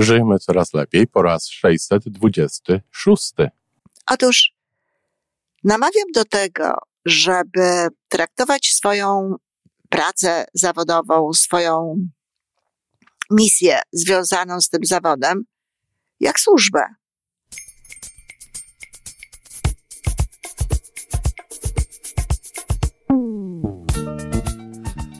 Żyjmy coraz lepiej po raz 626. Otóż namawiam do tego, żeby traktować swoją pracę zawodową, swoją misję związaną z tym zawodem jak służbę.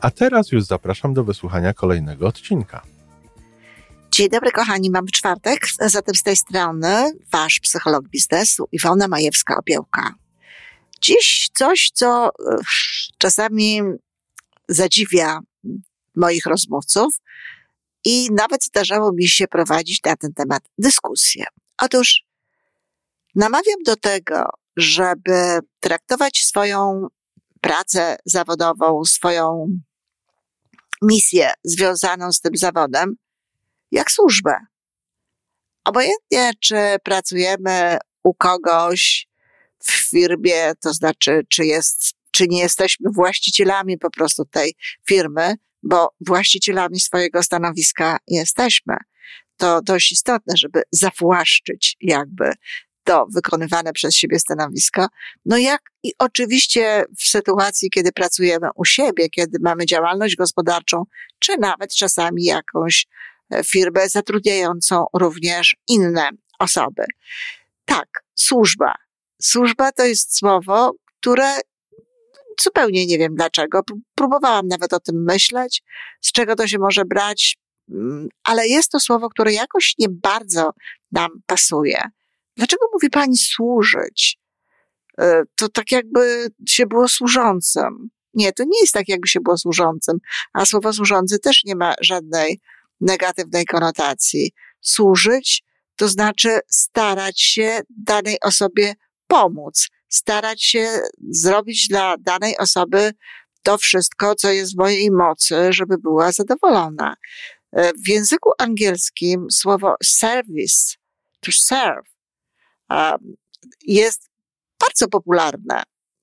a teraz już zapraszam do wysłuchania kolejnego odcinka. Dzień dobry, kochani, mamy czwartek, zatem z tej strony wasz psycholog biznesu Iwona Majewska-Opiełka. Dziś coś, co e, czasami zadziwia moich rozmówców i nawet zdarzało mi się prowadzić na ten temat dyskusję. Otóż namawiam do tego, żeby traktować swoją pracę zawodową, swoją misję związaną z tym zawodem jak służbę. Obojętnie, czy pracujemy u kogoś w firmie, to znaczy, czy jest, czy nie jesteśmy właścicielami po prostu tej firmy, bo właścicielami swojego stanowiska jesteśmy. To dość istotne, żeby zawłaszczyć jakby to wykonywane przez siebie stanowisko. No jak i oczywiście w sytuacji, kiedy pracujemy u siebie, kiedy mamy działalność gospodarczą, czy nawet czasami jakąś e, firmę zatrudniającą również inne osoby. Tak, służba. Służba to jest słowo, które zupełnie nie wiem dlaczego. Próbowałam nawet o tym myśleć, z czego to się może brać, mm, ale jest to słowo, które jakoś nie bardzo nam pasuje. Dlaczego mówi pani służyć? E, to tak jakby się było służącym. Nie, to nie jest tak, jakby się było służącym, a słowo służący też nie ma żadnej negatywnej konotacji. Służyć to znaczy starać się danej osobie pomóc, starać się zrobić dla danej osoby to wszystko, co jest w mojej mocy, żeby była zadowolona. E, w języku angielskim słowo service, to serve, jest bardzo popularne.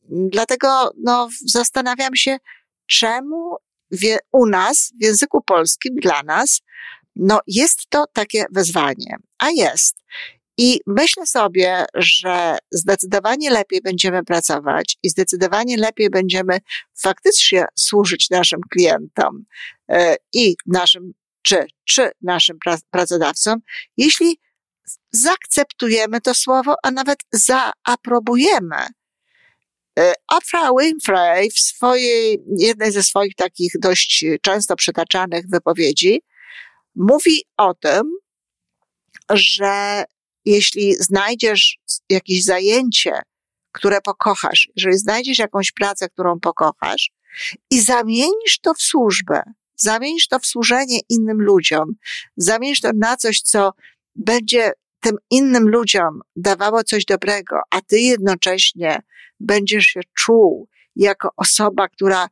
Dlatego no, zastanawiam się, czemu wie, u nas, w języku polskim, dla nas, no, jest to takie wezwanie. A jest. I myślę sobie, że zdecydowanie lepiej będziemy pracować i zdecydowanie lepiej będziemy faktycznie służyć naszym klientom e, i naszym, czy, czy naszym pracodawcom, jeśli zaakceptujemy to słowo, a nawet zaaprobujemy. E, Oprah Winfrey w swojej, jednej ze swoich takich dość często przytaczanych wypowiedzi mówi o tym, że jeśli znajdziesz jakieś zajęcie, które pokochasz, jeżeli znajdziesz jakąś pracę, którą pokochasz i zamienisz to w służbę, zamienisz to w służenie innym ludziom, zamienisz to na coś, co będzie tym innym ludziom dawało coś dobrego, a ty jednocześnie będziesz się czuł jako osoba, która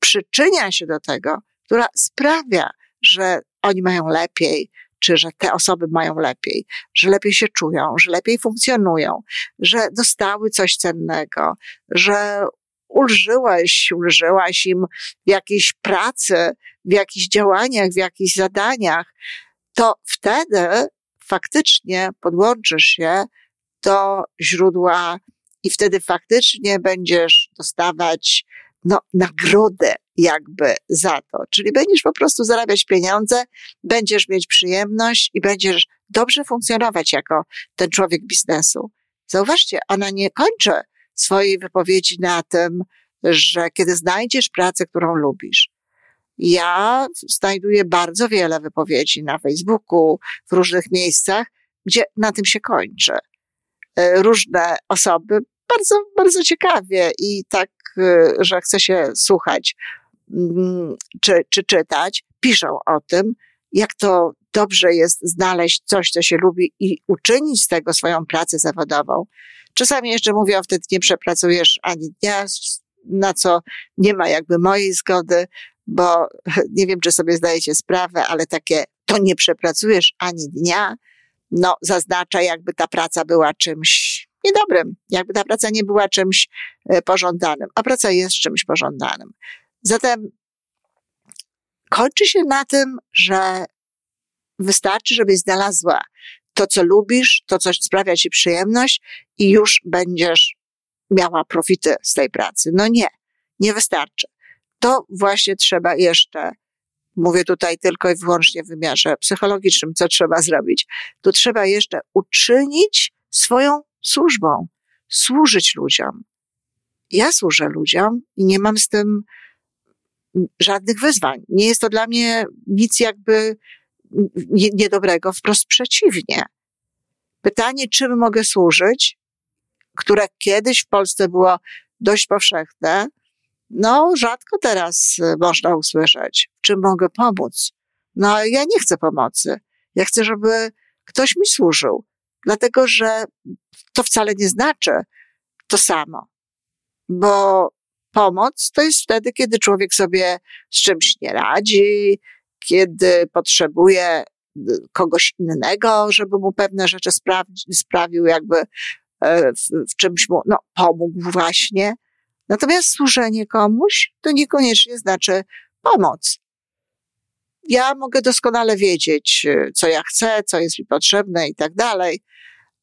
przyczynia się do tego, która sprawia, że oni mają lepiej, czy że te osoby mają lepiej, że lepiej się czują, że lepiej funkcjonują, że dostały coś cennego, że ulżyłeś, ulżyłaś im w jakiejś pracy, w jakichś działaniach, w jakichś zadaniach, to wtedy faktycznie podłączysz się do źródła i wtedy faktycznie będziesz dostawać no, nagrodę jakby za to. Czyli będziesz po prostu zarabiać pieniądze, będziesz mieć przyjemność i będziesz dobrze funkcjonować jako ten człowiek biznesu. Zauważcie, ona nie kończy swojej wypowiedzi na tym, że kiedy znajdziesz pracę, którą lubisz, ja znajduję bardzo wiele wypowiedzi na Facebooku, w różnych miejscach, gdzie na tym się kończy. E, różne osoby bardzo, bardzo ciekawie i tak, e, że chce się słuchać mm, czy, czy czytać, piszą o tym, jak to dobrze jest znaleźć coś, co się lubi i uczynić z tego swoją pracę zawodową. Czasami jeszcze mówią, wtedy nie przepracujesz ani dnia, na co nie ma jakby mojej zgody, bo nie wiem, czy sobie zdajecie sprawę, ale takie to nie przepracujesz ani dnia, no zaznacza jakby ta praca była czymś niedobrym, jakby ta praca nie była czymś e, pożądanym, a praca jest czymś pożądanym. Zatem kończy się na tym, że wystarczy, żebyś znalazła to, co lubisz, to, co sprawia ci przyjemność i już będziesz miała profity z tej pracy. No nie, nie wystarczy. To właśnie trzeba jeszcze, mówię tutaj tylko i wyłącznie w wymiarze psychologicznym, co trzeba zrobić. Tu trzeba jeszcze uczynić swoją służbą, służyć ludziom. Ja służę ludziom i nie mam z tym żadnych wyzwań. Nie jest to dla mnie nic jakby niedobrego, wprost przeciwnie. Pytanie, czym mogę służyć, które kiedyś w Polsce było dość powszechne, no rzadko teraz y, można usłyszeć. Czym mogę pomóc? No ja nie chcę pomocy. Ja chcę, żeby ktoś mi służył, dlatego że to wcale nie znaczy to samo, bo pomoc to jest wtedy, kiedy człowiek sobie z czymś nie radzi, kiedy potrzebuje y, kogoś innego, żeby mu pewne rzeczy sprawił, jakby e, w, w czymś mu, no, pomógł właśnie. Natomiast służenie komuś to niekoniecznie znaczy pomoc. Ja mogę doskonale wiedzieć, y, co ja chcę, co jest mi potrzebne i tak dalej.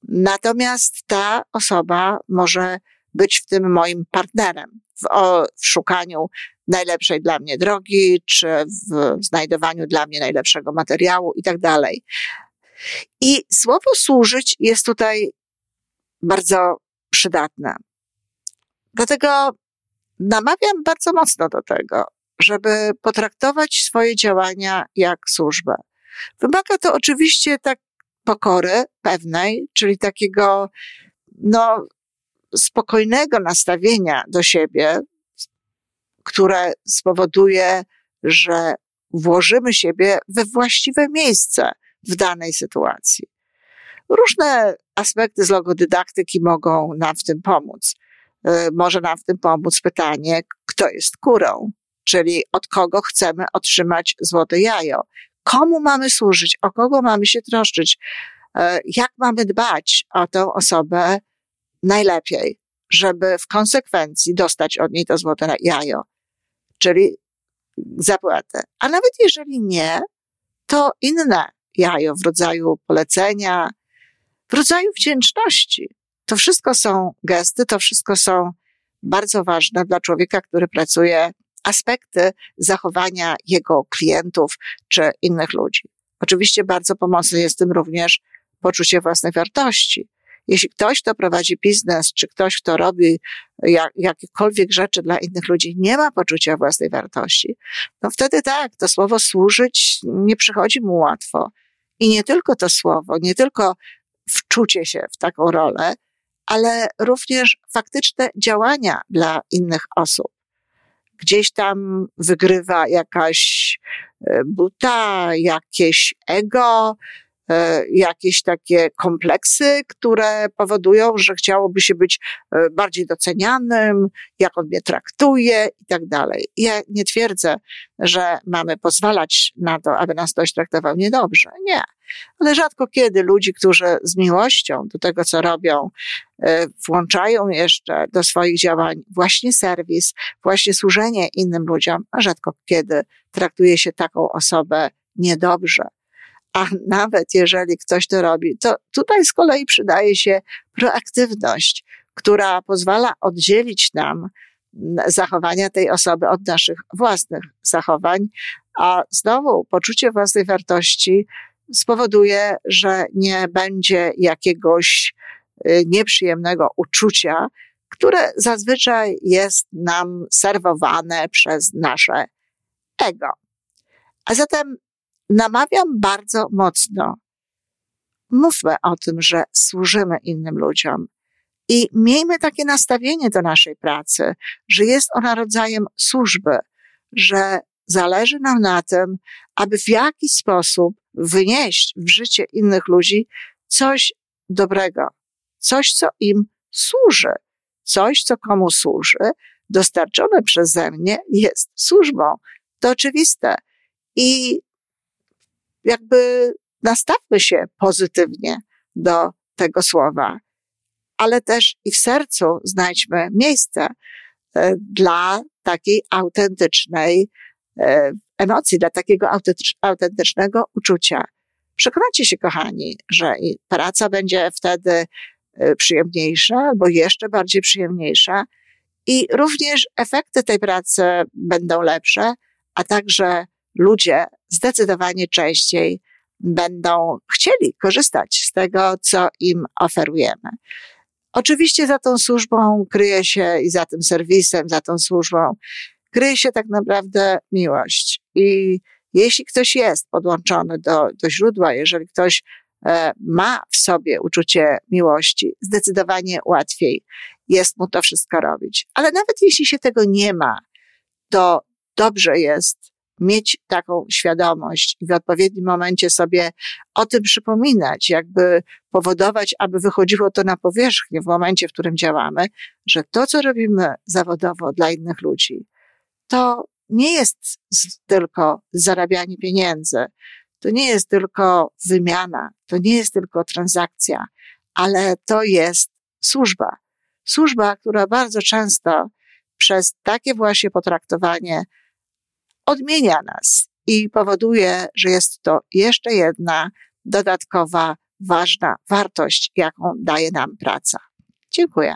Natomiast ta osoba może być w tym moim partnerem w, w szukaniu najlepszej dla mnie drogi, czy w znajdowaniu dla mnie najlepszego materiału i tak dalej. I słowo służyć jest tutaj bardzo przydatne. Dlatego namawiam bardzo mocno do tego, żeby potraktować swoje działania jak służbę. Wymaga to oczywiście tak pokory pewnej, czyli takiego, no, spokojnego nastawienia do siebie, które spowoduje, że włożymy siebie we właściwe miejsce w danej sytuacji. Różne aspekty z logodydaktyki mogą nam w tym pomóc. E, może nam w tym pomóc pytanie, kto jest kurą, czyli od kogo chcemy otrzymać złote jajo, komu mamy służyć, o kogo mamy się troszczyć, e, jak mamy dbać o tę osobę najlepiej, żeby w konsekwencji dostać od niej to złote jajo, czyli zapłatę. A nawet jeżeli nie, to inne jajo w rodzaju polecenia, w rodzaju wdzięczności. To wszystko są gesty, to wszystko są bardzo ważne dla człowieka, który pracuje, aspekty zachowania jego klientów czy innych ludzi. Oczywiście bardzo pomocne jest tym również poczucie własnej wartości. Jeśli ktoś, kto prowadzi biznes, czy ktoś, kto robi jak, jakiekolwiek rzeczy dla innych ludzi, nie ma poczucia własnej wartości, no wtedy tak, to słowo służyć nie przychodzi mu łatwo. I nie tylko to słowo, nie tylko wczucie się w taką rolę, ale również faktyczne działania dla innych osób. Gdzieś tam wygrywa jakaś e, buta, jakieś ego, E, jakieś takie kompleksy, które powodują, że chciałoby się być e, bardziej docenianym, jak on mnie traktuje i tak dalej. Ja nie twierdzę, że mamy pozwalać na to, aby nas ktoś traktował niedobrze. Nie. Ale rzadko kiedy ludzi, którzy z miłością do tego, co robią, e, włączają jeszcze do swoich działań właśnie serwis, właśnie służenie innym ludziom, a rzadko kiedy traktuje się taką osobę niedobrze. A nawet jeżeli ktoś to robi, to tutaj z kolei przydaje się proaktywność, która pozwala oddzielić nam zachowania tej osoby od naszych własnych zachowań, a znowu poczucie własnej wartości spowoduje, że nie będzie jakiegoś y, nieprzyjemnego uczucia, które zazwyczaj jest nam serwowane przez nasze ego. A zatem namawiam bardzo mocno. Mówmy o tym, że służymy innym ludziom. I miejmy takie nastawienie do naszej pracy, że jest ona rodzajem służby, że zależy nam na tym, aby w jakiś sposób wynieść w życie innych ludzi coś dobrego, coś, co im służy, coś, co komu służy, dostarczone przeze mnie jest służbą. To oczywiste. I jakby nastawmy się pozytywnie do tego słowa, ale też i w sercu znajdźmy miejsce e, dla takiej autentycznej e, emocji, dla takiego autentycznego uczucia. Przekonacie się, kochani, że praca będzie wtedy e, przyjemniejsza albo jeszcze bardziej przyjemniejsza i również efekty tej pracy będą lepsze, a także ludzie zdecydowanie częściej będą chcieli korzystać z tego, co im oferujemy. Oczywiście za tą służbą kryje się i za tym serwisem, za tą służbą kryje się tak naprawdę miłość. I jeśli ktoś jest podłączony do, do źródła, jeżeli ktoś e, ma w sobie uczucie miłości, zdecydowanie łatwiej jest mu to wszystko robić. Ale nawet jeśli się tego nie ma, to dobrze jest mieć taką świadomość i w odpowiednim momencie sobie o tym przypominać, jakby powodować, aby wychodziło to na powierzchnię w momencie, w którym działamy, że to, co robimy zawodowo dla innych ludzi, to nie jest tylko zarabianie pieniędzy, to nie jest tylko wymiana, to nie jest tylko transakcja, ale to jest służba. Służba, która bardzo często przez takie właśnie potraktowanie odmienia nas i powoduje, że jest to jeszcze jedna dodatkowa, ważna wartość, jaką daje nam praca. Dziękuję.